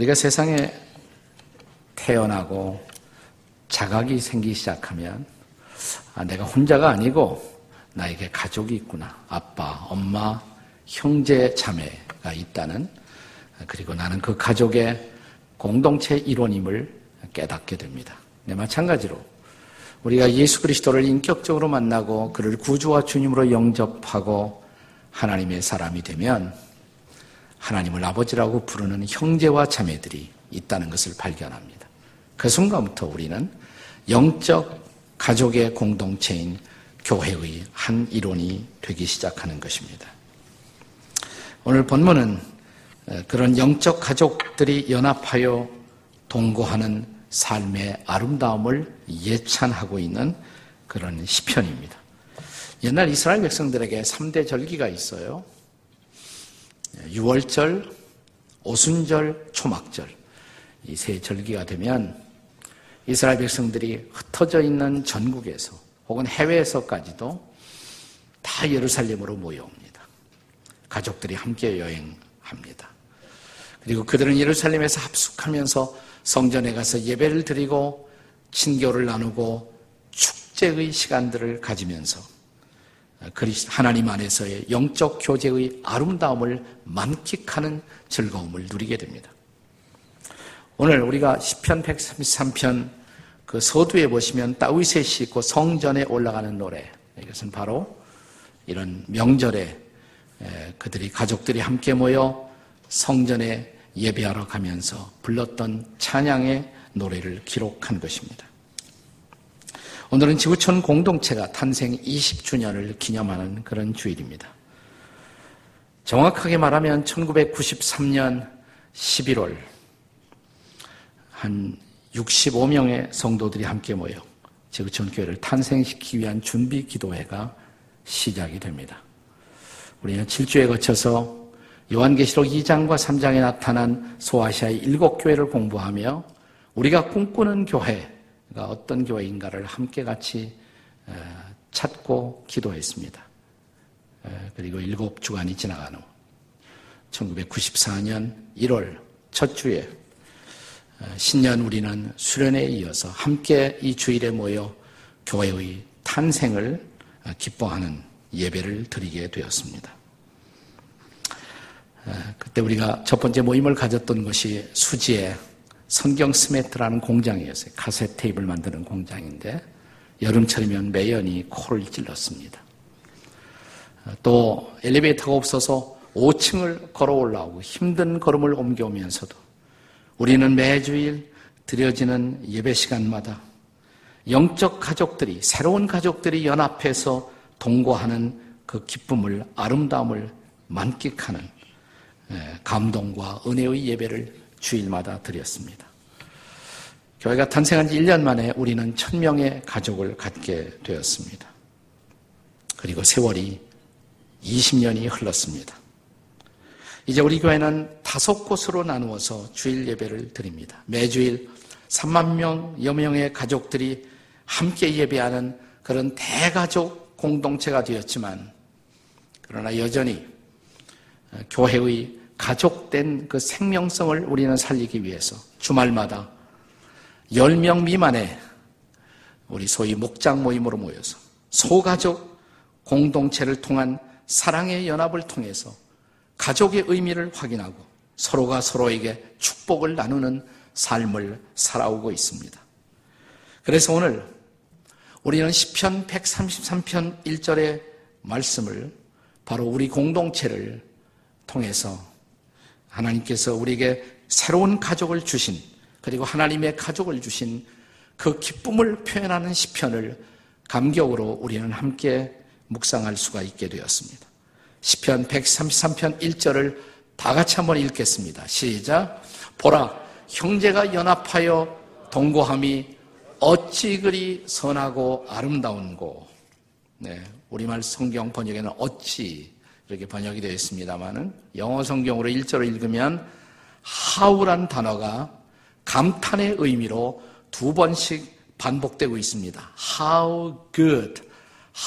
우리가 세상에 태어나고 자각이 생기기 시작하면 아, 내가 혼자가 아니고 나에게 가족이 있구나. 아빠, 엄마, 형제, 자매가 있다는 그리고 나는 그 가족의 공동체 일원임을 깨닫게 됩니다. 네, 마찬가지로 우리가 예수 그리스도를 인격적으로 만나고 그를 구주와 주님으로 영접하고 하나님의 사람이 되면 하나님을 아버지라고 부르는 형제와 자매들이 있다는 것을 발견합니다. 그 순간부터 우리는 영적 가족의 공동체인 교회의 한 일원이 되기 시작하는 것입니다. 오늘 본문은 그런 영적 가족들이 연합하여 동거하는 삶의 아름다움을 예찬하고 있는 그런 시편입니다. 옛날 이스라엘 백성들에게 3대 절기가 있어요. 6월절, 오순절, 초막절. 이 세 절기가 되면 이스라엘 백성들이 흩어져 있는 전국에서 혹은 해외에서까지도 다 예루살렘으로 모여옵니다. 가족들이 함께 여행합니다. 그리고 그들은 예루살렘에서 합숙하면서 성전에 가서 예배를 드리고 친교를 나누고 축제의 시간들을 가지면서 하나님 안에서의 영적 교제의 아름다움을 만끽하는 즐거움을 누리게 됩니다. 오늘 우리가 10편 133편 그 서두에 보시면 다윗의 시 있고 성전에 올라가는 노래 이것은 바로 이런 명절에 그들이 가족들이 함께 모여 성전에 예배하러 가면서 불렀던 찬양의 노래를 기록한 것입니다. 오늘은 지구촌 공동체가 탄생 20주년을 기념하는 그런 주일입니다. 정확하게 말하면 1993년 11월 한 65명의 성도들이 함께 모여 지구촌 교회를 탄생시키기 위한 준비 기도회가 시작이 됩니다. 우리는 7주에 거쳐서 요한계시록 2장과 3장에 나타난 소아시아의 일곱 교회를 공부하며 우리가 꿈꾸는 교회 어떤 교회인가를 함께 같이 찾고 기도했습니다. 그리고 일곱 주간이 지나간 후 1994년 1월 첫 주에 신년 우리는 수련회에 이어서 함께 이 주일에 모여 교회의 탄생을 기뻐하는 예배를 드리게 되었습니다. 그때 우리가 첫 번째 모임을 가졌던 것이 수지에 선경 스매트라는 공장이었어요. 카세트 테이프를 만드는 공장인데 여름철이면 매연이 코를 찔렀습니다. 또 엘리베이터가 없어서 5층을 걸어 올라오고 힘든 걸음을 옮겨오면서도 우리는 매주일 드려지는 예배 시간마다 영적 가족들이 새로운 가족들이 연합해서 동거하는 그 기쁨을 아름다움을 만끽하는 감동과 은혜의 예배를 주일마다 드렸습니다. 교회가 탄생한 지 1년 만에 우리는 천명의 가족을 갖게 되었습니다. 그리고 세월이 20년이 흘렀습니다. 이제 우리 교회는 다섯 곳으로 나누어서 주일 예배를 드립니다. 매주일 3만 명 여 명의 가족들이 함께 예배하는 그런 대가족 공동체가 되었지만 그러나 여전히 교회의 가족된 그 생명성을 우리는 살리기 위해서 주말마다 10명 미만의 우리 소위 목장 모임으로 모여서 소가족 공동체를 통한 사랑의 연합을 통해서 가족의 의미를 확인하고 서로가 서로에게 축복을 나누는 삶을 살아오고 있습니다. 그래서 오늘 우리는 10편 133편 1절의 말씀을 바로 우리 공동체를 통해서 하나님께서 우리에게 새로운 가족을 주신 그리고 하나님의 가족을 주신 그 기쁨을 표현하는 시편을 감격으로 우리는 함께 묵상할 수가 있게 되었습니다. 시편 133편 1절을 다 같이 한번 읽겠습니다. 시작. 보라 형제가 연합하여 동거함이 어찌 그리 선하고 아름다운고. 네, 우리말 성경 번역에는 어찌 이렇게 번역이 되어 있습니다만은 영어 성경으로 1절을 읽으면 how란 단어가 감탄의 의미로 두 번씩 반복되고 있습니다. How good,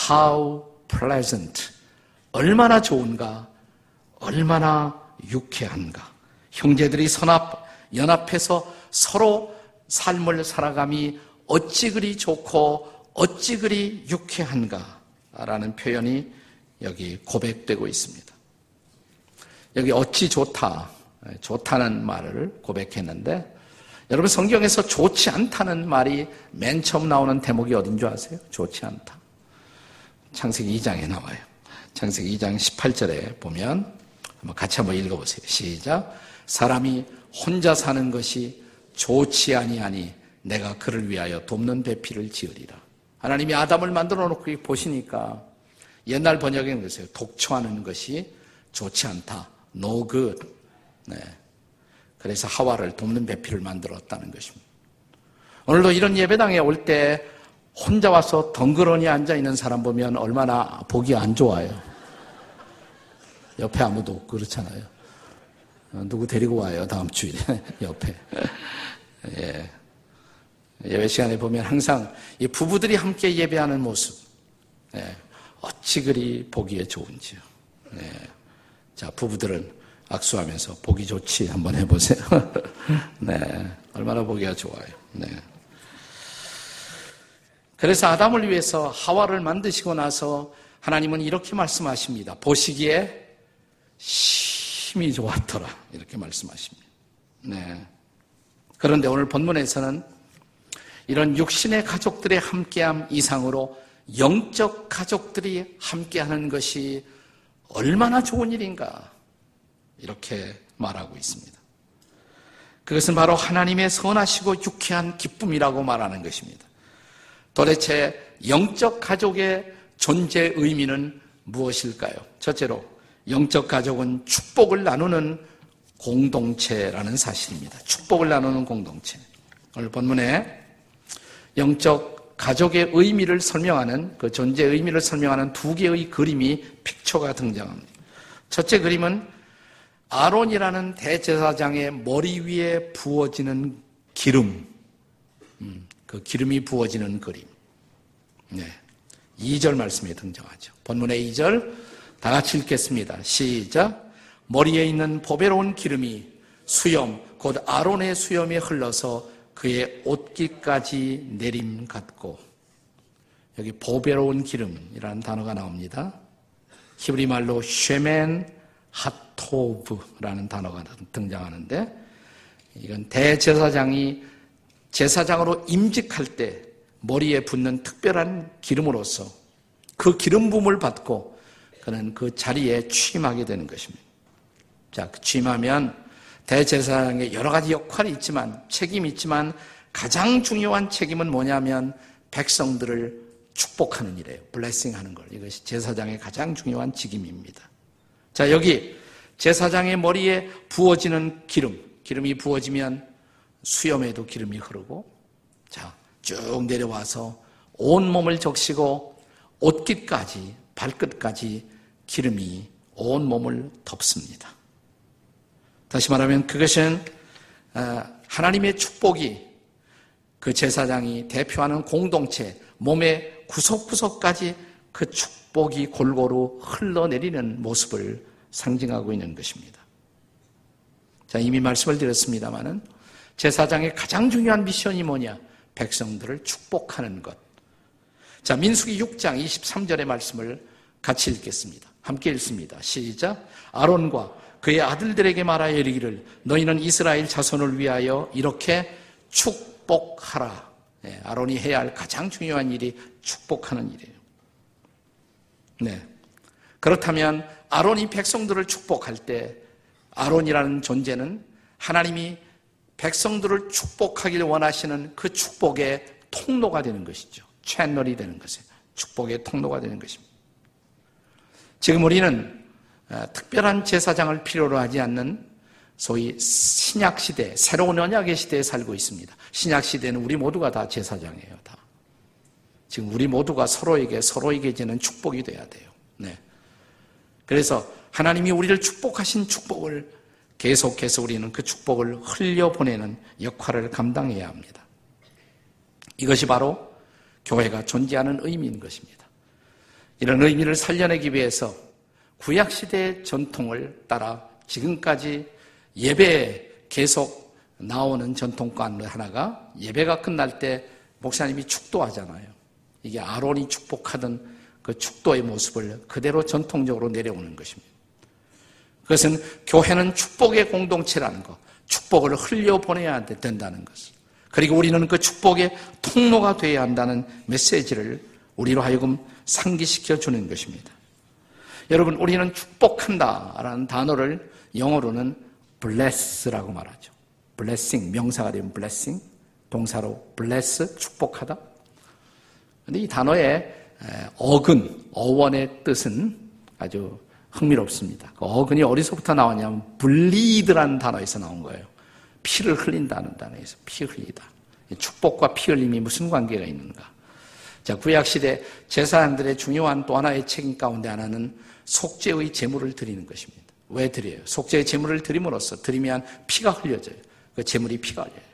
how pleasant. 얼마나 좋은가, 얼마나 유쾌한가. 형제들이 선합 연합해서 서로 삶을 살아감이 어찌 그리 좋고 어찌 그리 유쾌한가 라는 표현이 여기 고백되고 있습니다. 여기 어찌 좋다, 좋다는 말을 고백했는데 여러분 성경에서 좋지 않다는 말이 맨 처음 나오는 대목이 어딘 줄 아세요? 좋지 않다. 창세기 2장에 나와요. 창세기 2장 18절에 보면 한번 같이 한번 읽어보세요. 시작. 사람이 혼자 사는 것이 좋지 아니하니 내가 그를 위하여 돕는 배필을 지으리라. 하나님이 아담을 만들어 놓고 보시니까 옛날 번역에는 그랬어요. 독초하는 것이 좋지 않다. No good. 네. 그래서 하와를 돕는 배필을 만들었다는 것입니다. 오늘도 이런 예배당에 올 때 혼자 와서 덩그러니 앉아 있는 사람 보면 얼마나 보기 안 좋아요. 옆에 아무도 없고 그렇잖아요. 어, 누구 데리고 와요 다음 주일에 옆에. 예. 예배 시간에 보면 항상 이 부부들이 함께 예배하는 모습. 예. 어찌 그리 보기에 좋은지요. 예. 자, 부부들은 악수하면서 보기 좋지 한번 해보세요. 네. 얼마나 보기가 좋아요. 네. 그래서 아담을 위해서 하와를 만드시고 나서 하나님은 이렇게 말씀하십니다. 보시기에 심히 좋았더라. 이렇게 말씀하십니다. 네. 그런데 오늘 본문에서는 이런 육신의 가족들의 함께함 이상으로 영적 가족들이 함께하는 것이 얼마나 좋은 일인가 이렇게 말하고 있습니다. 그것은 바로 하나님의 선하시고 유쾌한 기쁨이라고 말하는 것입니다. 도대체 영적 가족의 존재 의미는 무엇일까요? 첫째로 영적 가족은 축복을 나누는 공동체라는 사실입니다. 축복을 나누는 공동체. 오늘 본문에 영적 가족의 의미를 설명하는 그 존재의 의미를 설명하는 두 개의 그림이 픽처가 등장합니다. 첫째 그림은 아론이라는 대제사장의 머리 위에 부어지는 기름, 음, 그 기름이 부어지는 그림. 네. 2절 말씀에 등장하죠. 본문의 2절 다 같이 읽겠습니다. 시작. 머리에 있는 보배로운 기름이 수염, 곧 아론의 수염에 흘러서 그의 옷깃까지 내림 같고 여기 보배로운 기름이라는 단어가 나옵니다. 히브리 말로 쉐멘 하토브라는 단어가 등장하는데 이건 대제사장이 제사장으로 임직할 때 머리에 붓는 특별한 기름으로서 그 기름 부음을 받고 그는 그 자리에 취임하게 되는 것입니다. 자, 그 취임하면 대제사장의 여러 가지 역할이 있지만 책임이 있지만 가장 중요한 책임은 뭐냐면 백성들을 축복하는 일이에요. 블레싱 하는 걸. 이것이 제사장의 가장 중요한 직임입니다. 자, 여기 제사장의 머리에 부어지는 기름, 기름이 부어지면 수염에도 기름이 흐르고 자, 쭉 내려와서 온 몸을 적시고 옷깃까지 발끝까지 기름이 온 몸을 덮습니다. 다시 말하면 그것은 어, 하나님의 축복이 그 제사장이 대표하는 공동체 몸의 구석구석까지 그 축복이 골고루 흘러내리는 모습을 상징하고 있는 것입니다. 자, 이미 말씀을 드렸습니다만은 제사장의 가장 중요한 미션이 뭐냐? 백성들을 축복하는 것. 자, 민수기 6장 23절의 말씀을 같이 읽겠습니다. 함께 읽습니다. 시작. 아론과 그의 아들들에게 말하여 이르기를 너희는 이스라엘 자손을 위하여 이렇게 축복하라. 네, 아론이 해야 할 가장 중요한 일이 축복하는 일이에요. 네. 그렇다면 아론이 백성들을 축복할 때 아론이라는 존재는 하나님이 백성들을 축복하길 원하시는 그 축복의 통로가 되는 것이죠. 채널이 되는 것이에요. 축복의 통로가 되는 것입니다. 지금 우리는 어, 특별한 제사장을 필요로 하지 않는 소위 신약 시대, 새로운 언약의 시대에 살고 있습니다. 신약 시대는 우리 모두가 다 제사장이에요, 다. 지금 우리 모두가 서로에게 서로에게 지는 축복이 돼야 돼요. 네. 그래서 하나님이 우리를 축복하신 축복을 계속해서 우리는 그 축복을 흘려보내는 역할을 감당해야 합니다. 이것이 바로 교회가 존재하는 의미인 것입니다. 이런 의미를 살려내기 위해서 구약시대의 전통을 따라 지금까지 예배에 계속 나오는 전통관 하나가 예배가 끝날 때 목사님이 축도하잖아요. 이게 아론이 축복하던 그 축도의 모습을 그대로 전통적으로 내려오는 것입니다. 그것은 교회는 축복의 공동체라는 것, 축복을 흘려보내야 된다는 것. 그리고 우리는 그 축복의 통로가 되어야 한다는 메시지를 우리로 하여금 상기시켜 주는 것입니다. 여러분, 우리는 축복한다 라는 단어를 영어로는 bless라고 말하죠. blessing, 명사가 되면 blessing, 동사로 bless, 축복하다. 근데 이 단어의 어근, 어원의 뜻은 아주 흥미롭습니다. 그 어근이 어디서부터 나왔냐면 블리드라는 단어에서 나온 거예요. 피를 흘린다는 단어에서 피 흘리다. 축복과 피 흘림이 무슨 관계가 있는가? 자, 구약시대 제사장들의 중요한 또 하나의 책임 가운데 하나는 속죄의 제물을 드리는 것입니다. 왜 드려요? 속죄의 제물을 드림으로써 드리면 피가 흘려져요. 그 제물이 피가 흘려요.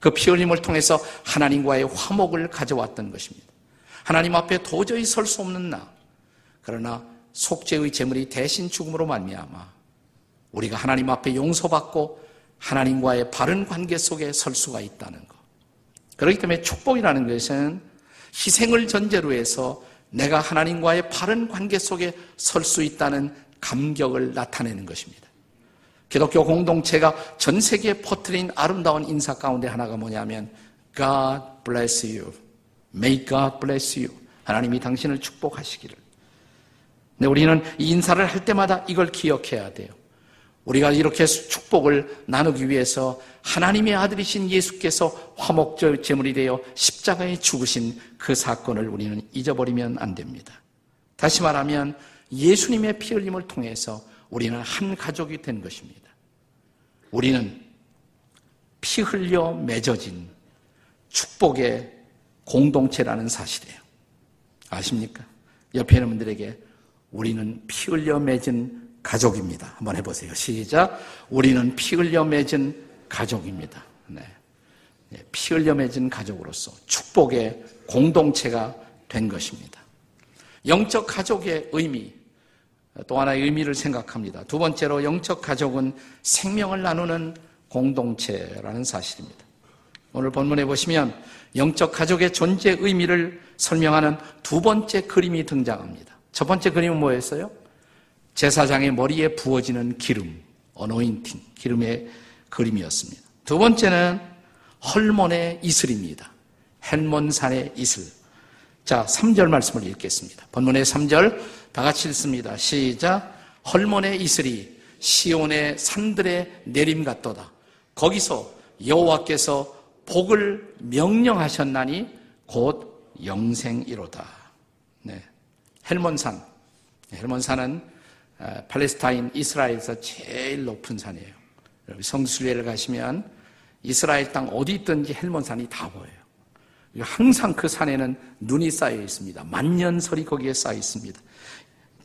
그 피 흘림을 통해서 하나님과의 화목을 가져왔던 것입니다. 하나님 앞에 도저히 설 수 없는 나. 그러나 속죄의 제물이 대신 죽음으로 말미암아 우리가 하나님 앞에 용서받고 하나님과의 바른 관계 속에 설 수가 있다는 것. 그렇기 때문에 축복이라는 것은 희생을 전제로 해서 내가 하나님과의 바른 관계 속에 설 수 있다는 감격을 나타내는 것입니다. 기독교 공동체가 전 세계에 퍼뜨린 아름다운 인사 가운데 하나가 뭐냐면 God bless you. May God bless you. 하나님이 당신을 축복하시기를. 네, 우리는 이 인사를 할 때마다 이걸 기억해야 돼요. 우리가 이렇게 축복을 나누기 위해서 하나님의 아들이신 예수께서 화목적 제물이 되어 십자가에 죽으신 그 사건을 우리는 잊어버리면 안 됩니다. 다시 말하면 예수님의 피 흘림을 통해서 우리는 한 가족이 된 것입니다. 우리는 피 흘려 맺어진 축복의 공동체라는 사실이에요. 아십니까? 옆에 있는 분들에게 우리는 피 흘려 맺은 가족입니다. 한번 해보세요. 시작. 우리는 피 흘려 맺은 가족입니다. 네. 네. 피 흘려 맺은 가족으로서 축복의 공동체가 된 것입니다. 영적 가족의 의미, 또 하나의 의미를 생각합니다. 두 번째로 영적 가족은 생명을 나누는 공동체라는 사실입니다. 오늘 본문에 보시면 영적 가족의 존재 의미를 설명하는 두 번째 그림이 등장합니다. 첫 번째 그림은 뭐였어요? 제사장의 머리에 부어지는 기름, 어노인팅, 기름의 그림이었습니다. 두 번째는 헐몬의 이슬입니다. 헬몬산의 이슬. 자, 3절 말씀을 읽겠습니다. 본문의 3절 다 같이 읽습니다. 시작. 헐몬의 이슬이 시온의 산들의 내림 같도다. 거기서 여호와께서 복을 명령하셨나니 곧 영생이로다. 네. 헬몬산. 헬몬산은 아, 팔레스타인 이스라엘에서 제일 높은 산이에요. 성수리를 가시면 이스라엘 땅 어디 있든지 헬몬산이 다 보여요. 항상 그 산에는 눈이 쌓여 있습니다. 만년설이 거기에 쌓여 있습니다.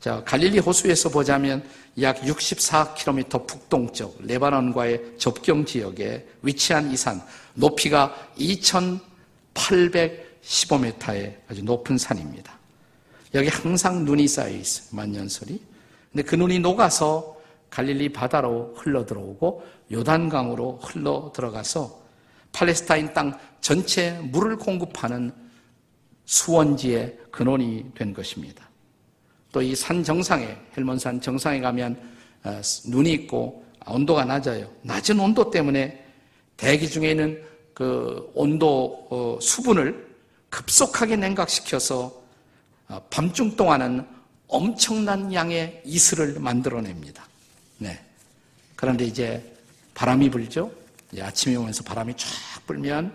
자, 갈릴리 호수에서 보자면 약 64km 북동쪽 레바논과의 접경 지역에 위치한 이 산, 높이가 2,815m의 아주 높은 산입니다. 여기 항상 눈이 쌓여 있어요. 만년설이. 근데 그 눈이 녹아서 갈릴리 바다로 흘러 들어오고 요단강으로 흘러 들어가서 팔레스타인 땅 전체 물을 공급하는 수원지의 근원이 된 것입니다. 또 이 산 정상에 헬몬산 정상에 가면 어, 눈이 있고 온도가 낮아요. 낮은 온도 때문에 대기 중에 있는 그 온도 어, 수분을 급속하게 냉각시켜서 어, 밤중 동안은 엄청난 양의 이슬을 만들어냅니다. 네. 그런데 이제 바람이 불죠. 아침에 오면서 바람이 쫙 불면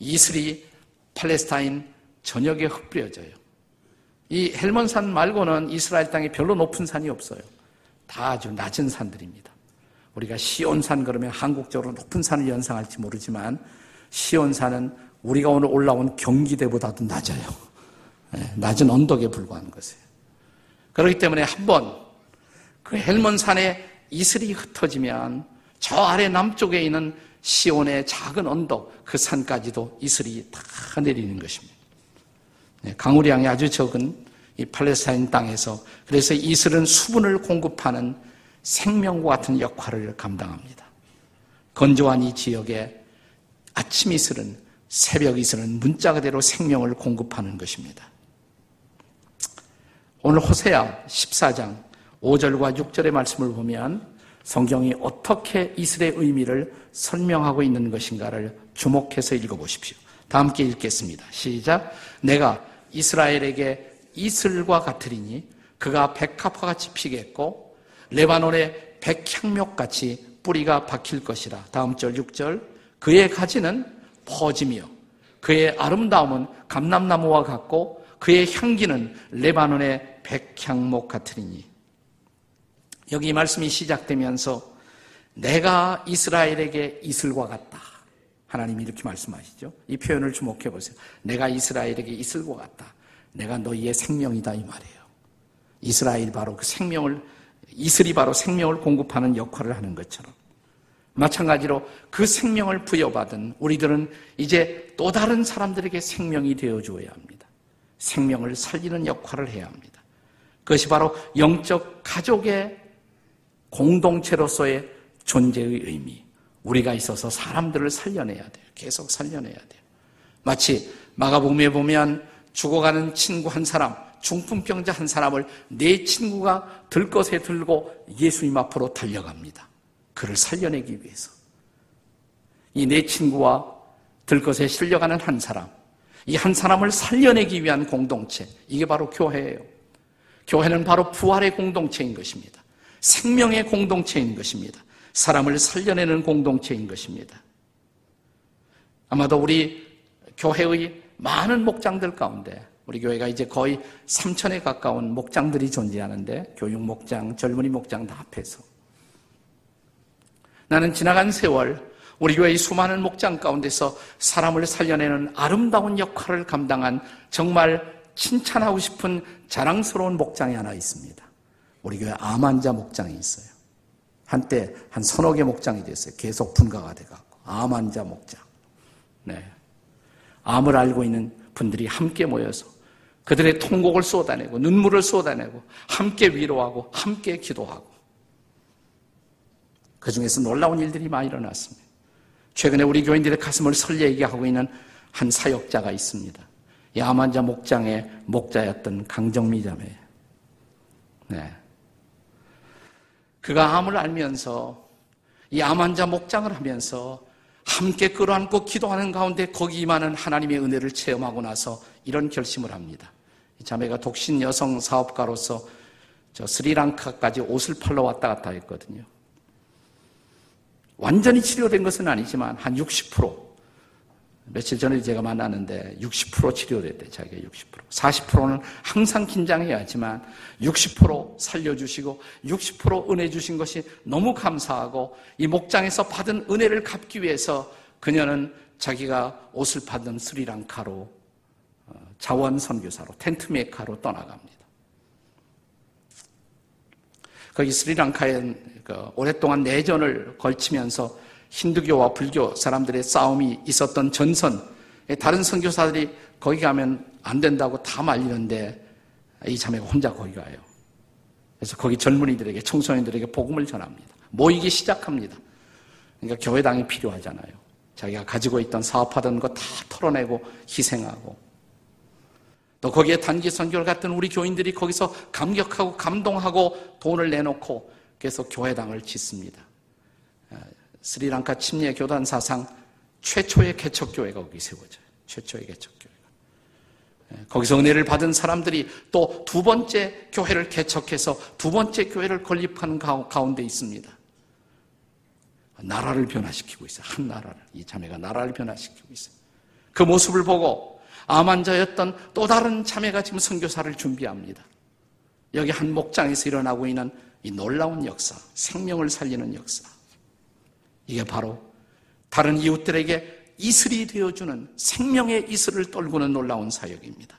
이슬이 팔레스타인 전역에 흩뿌려져요. 이 헬몬산 말고는 이스라엘 땅에 별로 높은 산이 없어요. 다 아주 낮은 산들입니다. 우리가 시온산 그러면 한국적으로 높은 산을 연상할지 모르지만 시온산은 우리가 오늘 올라온 경기대보다도 낮아요. 예, 낮은 언덕에 불과한 것이에요. 그렇기 때문에 한번 그 헬몬 산에 이슬이 흩어지면 저 아래 남쪽에 있는 시온의 작은 언덕 그 산까지도 이슬이 다 내리는 것입니다. 네, 강우량이 아주 적은 이 팔레스타인 땅에서 그래서 이슬은 수분을 공급하는 생명과 같은 역할을 감당합니다. 건조한 이 지역에 아침 이슬은 새벽 이슬은 문자 그대로 생명을 공급하는 것입니다. 오늘 호세아 14장 5절과 6절의 말씀을 보면 성경이 어떻게 이슬의 의미를 설명하고 있는 것인가를 주목해서 읽어보십시오. 다 함께 읽겠습니다. 시작. 내가 이스라엘에게 이슬과 같으리니 그가 백합화 같이 피겠고 레바논의 백향목 같이 뿌리가 박힐 것이라. 다음 절 6절. 그의 가지는 퍼지며 그의 아름다움은 감람나무와 같고 그의 향기는 레바논의 백향목 같으리니. 여기 말씀이 시작되면서 내가 이스라엘에게 이슬과 같다. 하나님이 이렇게 말씀하시죠. 이 표현을 주목해 보세요. 내가 이스라엘에게 이슬과 같다. 내가 너희의 생명이다 이 말이에요. 이스라엘 바로 그 생명을 이슬이 바로 생명을 공급하는 역할을 하는 것처럼 마찬가지로 그 생명을 부여받은 우리들은 이제 또 다른 사람들에게 생명이 되어 주어야 합니다. 생명을 살리는 역할을 해야 합니다. 그것이 바로 영적 가족의 공동체로서의 존재의 의미. 우리가 있어서 사람들을 살려내야 돼요. 계속 살려내야 돼요. 마치 마가복음에 보면 죽어가는 친구 한 사람, 중풍병자 한 사람을 내 친구가 들 것에 들고 예수님 앞으로 달려갑니다. 그를 살려내기 위해서. 이 내 친구와 들 것에 실려가는 한 사람, 이 한 사람을 살려내기 위한 공동체, 이게 바로 교회예요. 교회는 바로 부활의 공동체인 것입니다. 생명의 공동체인 것입니다. 사람을 살려내는 공동체인 것입니다. 아마도 우리 교회의 많은 목장들 가운데 우리 교회가 이제 거의 3천에 가까운 목장들이 존재하는데 교육 목장, 젊은이 목장 다 합해서 나는 지나간 세월 우리 교회의 수많은 목장 가운데서 사람을 살려내는 아름다운 역할을 감당한 정말 칭찬하고 싶은 자랑스러운 목장이 하나 있습니다. 우리 교회 암환자 목장이 있어요. 한때 한 서너 개 목장이 됐어요. 계속 분가가 돼갖고. 암 환자 목장. 네. 암을 알고 있는 분들이 함께 모여서 그들의 통곡을 쏟아내고 눈물을 쏟아내고 함께 위로하고 함께 기도하고 그 중에서 놀라운 일들이 많이 일어났습니다. 최근에 우리 교인들의 가슴을 설레게 하고 있는 한 사역자가 있습니다. 야만자 목장의 목자였던 강정미 자매. 네. 그가 암을 알면서 이 암환자 목장을 하면서 함께 끌어안고 기도하는 가운데 거기 임하는 하나님의 은혜를 체험하고 나서 이런 결심을 합니다. 이 자매가 독신 여성 사업가로서 저 스리랑카까지 옷을 팔러 왔다 갔다 했거든요. 완전히 치료된 것은 아니지만 한 60%, 며칠 전에 제가 만났는데 60% 치료됐대, 자기가 60%. 40%는 항상 긴장해야 하지만 60% 살려주시고 60% 은혜 주신 것이 너무 감사하고 이 목장에서 받은 은혜를 갚기 위해서 그녀는 자기가 옷을 받은 스리랑카로 어, 자원 선교사로 텐트 메카로 떠나갑니다. 거기 스리랑카에 그 오랫동안 내전을 걸치면서 힌두교와 불교 사람들의 싸움이 있었던 전선, 다른 선교사들이 거기 가면 안 된다고 다 말리는데 이 자매가 혼자 거기 가요. 그래서 거기 젊은이들에게, 청소년들에게 복음을 전합니다. 모이기 시작합니다. 그러니까 교회당이 필요하잖아요. 자기가 가지고 있던 사업하던 거 다 털어내고 희생하고 또 거기에 단기 선교를 갔던 우리 교인들이 거기서 감격하고 감동하고 돈을 내놓고 계속 교회당을 짓습니다. 스리랑카 침례 교단 사상 최초의 개척교회가 거기 세워져요. 최초의 개척교회가. 예, 거기서 은혜를 받은 사람들이 또 두 번째 교회를 개척해서 두 번째 교회를 건립하는 가운데 있습니다. 나라를 변화시키고 있어요. 한 나라를. 이 자매가 나라를 변화시키고 있어요. 그 모습을 보고 암환자였던 또 다른 자매가 지금 선교사를 준비합니다. 여기 한 목장에서 일어나고 있는 이 놀라운 역사, 생명을 살리는 역사. 이게 바로 다른 이웃들에게 이슬이 되어주는 생명의 이슬을 떨구는 놀라운 사역입니다.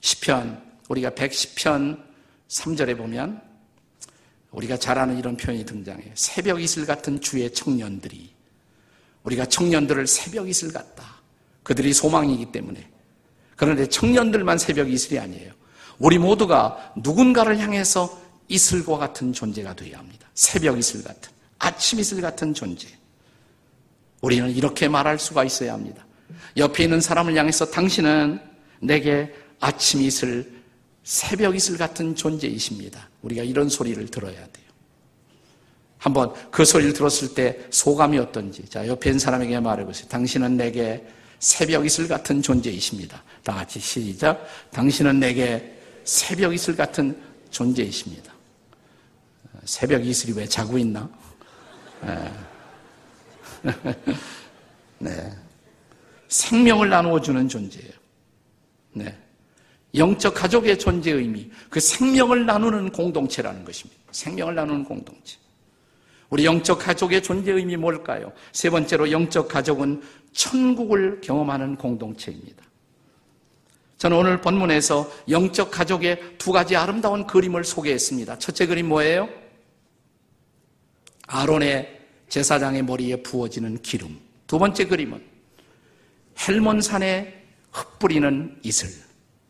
시편 우리가 110편 3절에 보면 우리가 잘 아는 이런 표현이 등장해요. 새벽 이슬 같은 주의 청년들이 우리가 청년들을 새벽 이슬 같다. 그들이 소망이기 때문에 그런데 청년들만 새벽 이슬이 아니에요. 우리 모두가 누군가를 향해서 이슬과 같은 존재가 되어야 합니다. 새벽 이슬 같은. 아침 이슬 같은 존재. 우리는 이렇게 말할 수가 있어야 합니다. 옆에 있는 사람을 향해서 당신은 내게 아침 이슬, 새벽 이슬 같은 존재이십니다. 우리가 이런 소리를 들어야 돼요. 한번 그 소리를 들었을 때 소감이 어떤지. 자, 옆에 있는 사람에게 말해보세요. 당신은 내게 새벽 이슬 같은 존재이십니다. 다 같이 시작. 당신은 내게 새벽 이슬 같은 존재이십니다. 새벽 이슬이 왜 자고 있나? 네. 네. 생명을 나누어주는 존재예요. 네. 영적 가족의 존재 의미, 그 생명을 나누는 공동체라는 것입니다. 생명을 나누는 공동체. 우리 영적 가족의 존재 의미 뭘까요? 세 번째로 영적 가족은 천국을 경험하는 공동체입니다. 저는 오늘 본문에서 영적 가족의 두 가지 아름다운 그림을 소개했습니다. 첫째 그림 뭐예요? 아론의 제사장의 머리에 부어지는 기름. 두 번째 그림은 헬몬 산에 흩뿌리는 이슬.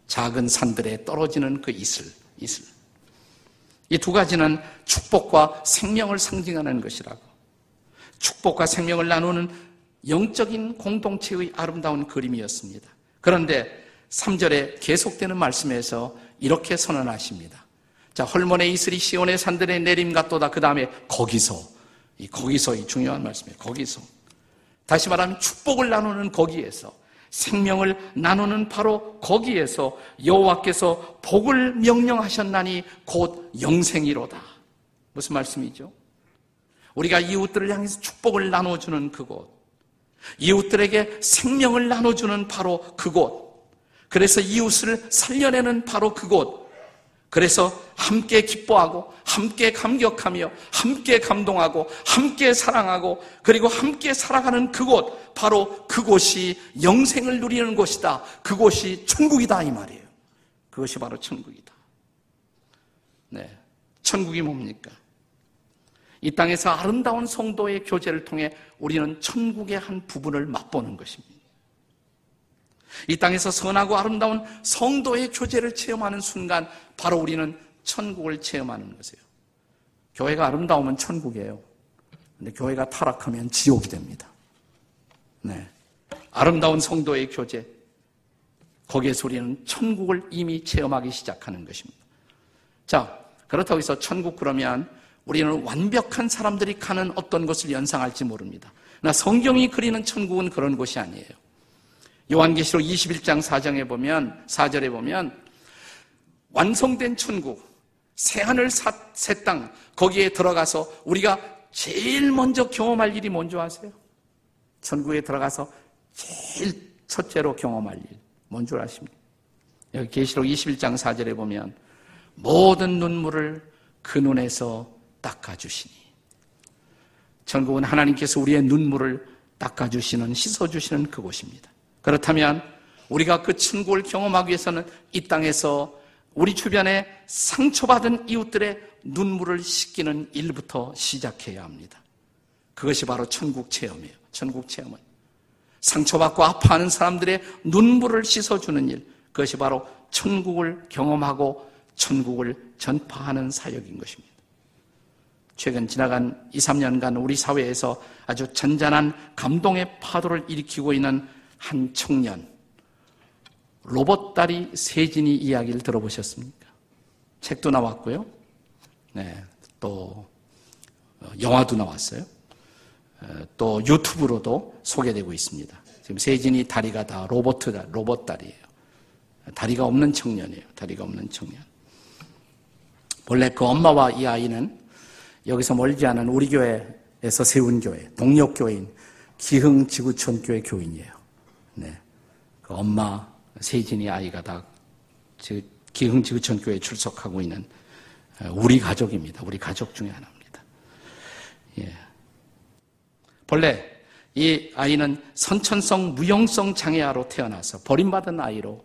작은 산들에 떨어지는 그 이슬. 이슬. 이 두 가지는 축복과 생명을 상징하는 것이라고. 축복과 생명을 나누는 영적인 공동체의 아름다운 그림이었습니다. 그런데 3절에 계속되는 말씀에서 이렇게 선언하십니다. 자, 헐몬의 이슬이 시온의 산들에 내림 같도다. 그 다음에 거기서, 이 거기서 이 중요한 말씀이에요. 거기서. 다시 말하면 축복을 나누는 거기에서 생명을 나누는 바로 거기에서 여호와께서 복을 명령하셨나니 곧 영생이로다. 무슨 말씀이죠? 우리가 이웃들을 향해서 축복을 나눠주는 그곳, 이웃들에게 생명을 나눠주는 바로 그곳, 그래서 이웃을 살려내는 바로 그곳, 그래서 함께 기뻐하고, 함께 감격하며, 함께 감동하고, 함께 사랑하고, 그리고 함께 살아가는 그곳, 바로 그곳이 영생을 누리는 곳이다. 그곳이 천국이다. 이 말이에요. 그것이 바로 천국이다. 네. 천국이 뭡니까? 이 땅에서 아름다운 성도의 교제를 통해 우리는 천국의 한 부분을 맛보는 것입니다. 이 땅에서 선하고 아름다운 성도의 교제를 체험하는 순간 바로 우리는 천국을 체험하는 것이에요. 교회가 아름다우면 천국이에요. 근데 교회가 타락하면 지옥이 됩니다. 네. 아름다운 성도의 교제. 거기에서 우리는 천국을 이미 체험하기 시작하는 것입니다. 자, 그렇다고 해서 천국 그러면 우리는 완벽한 사람들이 가는 어떤 것을 연상할지 모릅니다. 나 성경이 그리는 천국은 그런 곳이 아니에요. 요한계시록 21장 4장에 보면 4절에 보면 완성된 천국 새하늘 새 땅 거기에 들어가서 우리가 제일 먼저 경험할 일이 뭔지 아세요? 천국에 들어가서 제일 첫째로 경험할 일뭔줄 아십니까? 여기 계시록 21장 4절에 보면 모든 눈물을 그 눈에서 닦아 주시니 천국은 하나님께서 우리의 눈물을 닦아 주시는 씻어 주시는 그곳입니다. 그렇다면 우리가 그 천국을 경험하기 위해서는 이 땅에서 우리 주변에 상처받은 이웃들의 눈물을 씻기는 일부터 시작해야 합니다. 그것이 바로 천국 체험이에요. 천국 체험은. 상처받고 아파하는 사람들의 눈물을 씻어주는 일. 그것이 바로 천국을 경험하고 천국을 전파하는 사역인 것입니다. 최근 지나간 2, 3년간 우리 사회에서 아주 잔잔한 감동의 파도를 일으키고 있는 한 청년, 로봇다리 세진이 이야기를 들어보셨습니까? 책도 나왔고요. 네, 또 어, 영화도 나왔어요. 어, 또 유튜브로도 소개되고 있습니다. 지금 세진이 다리가 다 로봇다, 로봇 다리예요. 다리가 없는 청년이에요. 다리가 없는 청년. 원래 그 엄마와 이 아이는 여기서 멀지 않은 우리 교회에서 세운 교회, 동력교회인 기흥 지구촌 교회 교인이에요. 네. 그 엄마 세진이 아이가 다 기흥지구촌교회에 출석하고 있는 어, 우리 가족입니다. 우리 가족 중에 하나입니다. 예. 본래 이 아이는 선천성 무용성 장애아로 태어나서 버림받은 아이로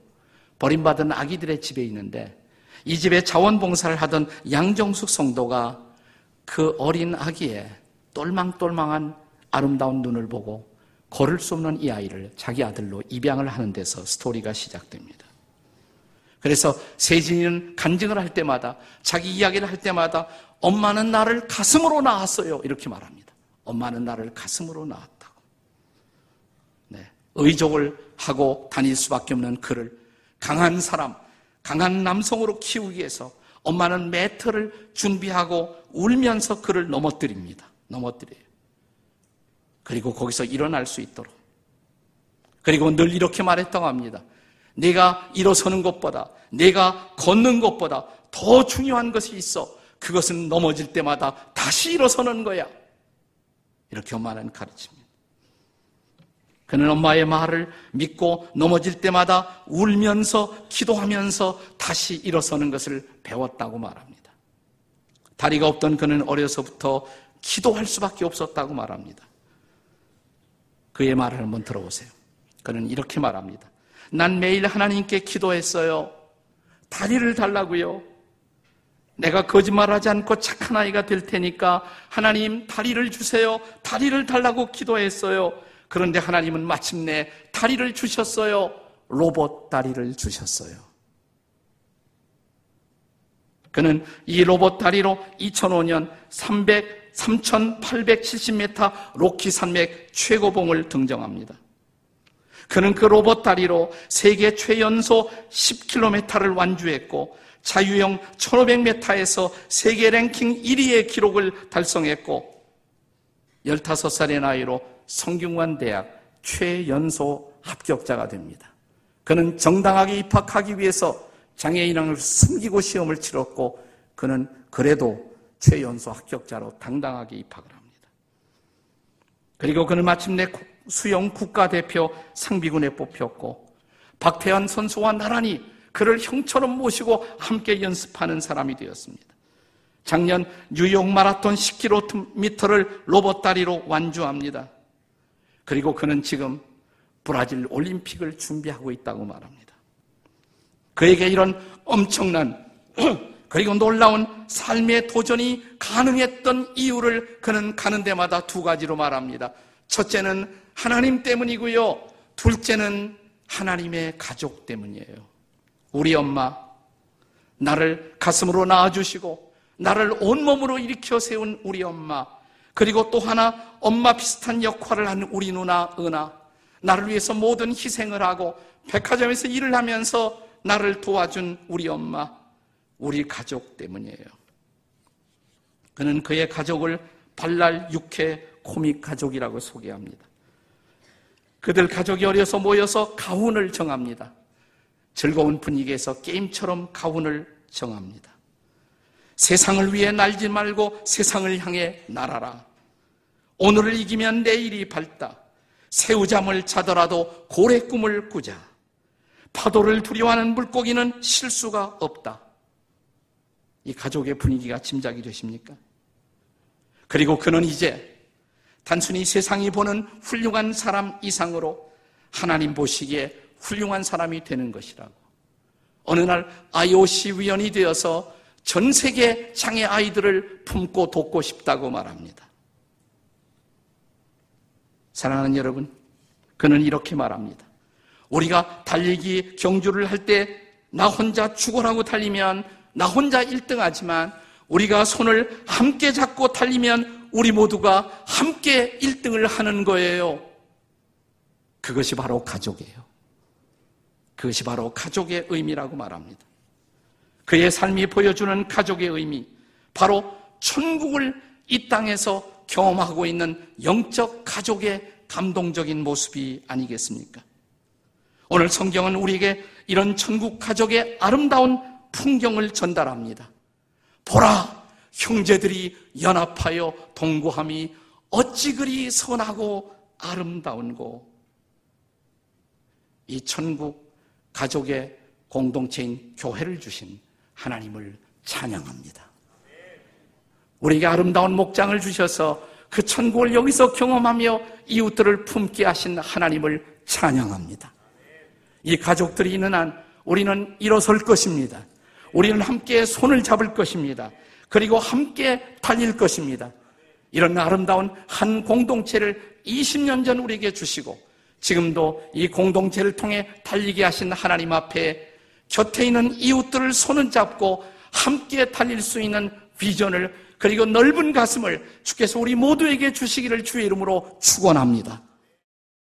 버림받은 아기들의 집에 있는데 이 집에 자원봉사를 하던 양정숙 성도가 그 어린 아기의 똘망똘망한 아름다운 눈을 보고 걸을 수 없는 이 아이를 자기 아들로 입양을 하는 데서 스토리가 시작됩니다. 그래서 세진이는 간증을 할 때마다 자기 이야기를 할 때마다 엄마는 나를 가슴으로 낳았어요. 이렇게 말합니다. 엄마는 나를 가슴으로 낳았다고. 네. 의족을 하고 다닐 수밖에 없는 그를 강한 사람, 강한 남성으로 키우기 위해서 엄마는 매트를 준비하고 울면서 그를 넘어뜨립니다. 넘어뜨려요. 그리고 거기서 일어날 수 있도록. 그리고 늘 이렇게 말했다고 합니다. 내가 일어서는 것보다, 내가 걷는 것보다 더 중요한 것이 있어. 그것은 넘어질 때마다 다시 일어서는 거야. 이렇게 엄마는 가르칩니다. 그는 엄마의 말을 믿고 넘어질 때마다 울면서 기도하면서 다시 일어서는 것을 배웠다고 말합니다. 다리가 없던 그는 어려서부터 기도할 수밖에 없었다고 말합니다. 그의 말을 한번 들어보세요. 그는 이렇게 말합니다. 난 매일 하나님께 기도했어요. 다리를 달라고요. 내가 거짓말하지 않고 착한 아이가 될 테니까 하나님 다리를 주세요. 다리를 달라고 기도했어요. 그런데 하나님은 마침내 다리를 주셨어요. 로봇 다리를 주셨어요. 그는 이 로봇 다리로 2005년 300, 3,870m 로키 산맥 최고봉을 등정합니다. 그는 그 로봇 다리로 세계 최연소 10km를 완주했고 자유형 1500m에서 세계 랭킹 1위의 기록을 달성했고 15살의 나이로 성균관 대학 최연소 합격자가 됩니다. 그는 정당하게 입학하기 위해서 장애인을 숨기고 시험을 치렀고 그는 그래도 최연소 합격자로 당당하게 입학을 합니다. 그리고 그는 마침내 수영 국가대표 상비군에 뽑혔고 박태환 선수와 나란히 그를 형처럼 모시고 함께 연습하는 사람이 되었습니다. 작년 뉴욕 마라톤 10km를 로봇 다리로 완주합니다. 그리고 그는 지금 브라질 올림픽을 준비하고 있다고 말합니다. 그에게 이런 엄청난 그리고 놀라운 삶의 도전이 가능했던 이유를 그는 가는 데마다 두 가지로 말합니다. 첫째는 하나님 때문이고요. 둘째는 하나님의 가족 때문이에요. 우리 엄마, 나를 가슴으로 낳아주시고, 나를 온몸으로 일으켜 세운 우리 엄마, 그리고 또 하나 엄마 비슷한 역할을 한 우리 누나 은하, 나를 위해서 모든 희생을 하고 백화점에서 일을 하면서 나를 도와준 우리 엄마, 우리 가족 때문이에요. 그는 그의 가족을 발랄 육회 코믹 가족이라고 소개합니다. 그들 가족이 어려서 모여서 가훈을 정합니다. 즐거운 분위기에서 게임처럼 가훈을 정합니다. 세상을 위해 날지 말고 세상을 향해 날아라. 오늘을 이기면 내일이 밝다. 새우잠을 자더라도 고래 꿈을 꾸자. 파도를 두려워하는 물고기는 실수가 없다. 이 가족의 분위기가 짐작이 되십니까? 그리고 그는 이제 단순히 세상이 보는 훌륭한 사람 이상으로 하나님 보시기에 훌륭한 사람이 되는 것이라고. 어느 날 IOC 위원이 되어서 전 세계 장애 아이들을 품고 돕고 싶다고 말합니다. 사랑하는 여러분, 그는 이렇게 말합니다. 우리가 달리기 경주를 할 때 나 혼자 죽어라고 달리면 나 혼자 1등 하지만 우리가 손을 함께 잡고 달리면 우리 모두가 함께 1등을 하는 거예요. 그것이 바로 가족이에요. 그것이 바로 가족의 의미라고 말합니다. 그의 삶이 보여주는 가족의 의미, 바로 천국을 이 땅에서 경험하고 있는 영적 가족의 감동적인 모습이 아니겠습니까? 오늘 성경은 우리에게 이런 천국 가족의 아름다운 풍경을 전달합니다. 보라! 형제들이 연합하여 동거함이 어찌 그리 선하고 아름다운고 이 천국 가족의 공동체인 교회를 주신 하나님을 찬양합니다. 우리에게 아름다운 목장을 주셔서 그 천국을 여기서 경험하며 이웃들을 품게 하신 하나님을 찬양합니다. 이 가족들이 있는 한 우리는 일어설 것입니다. 우리는 함께 손을 잡을 것입니다. 그리고 함께 달릴 것입니다. 이런 아름다운 한 공동체를 20년 전 우리에게 주시고 지금도 이 공동체를 통해 달리게 하신 하나님 앞에 곁에 있는 이웃들을 손을 잡고 함께 달릴 수 있는 비전을 그리고 넓은 가슴을 주께서 우리 모두에게 주시기를 주의 이름으로 축원합니다.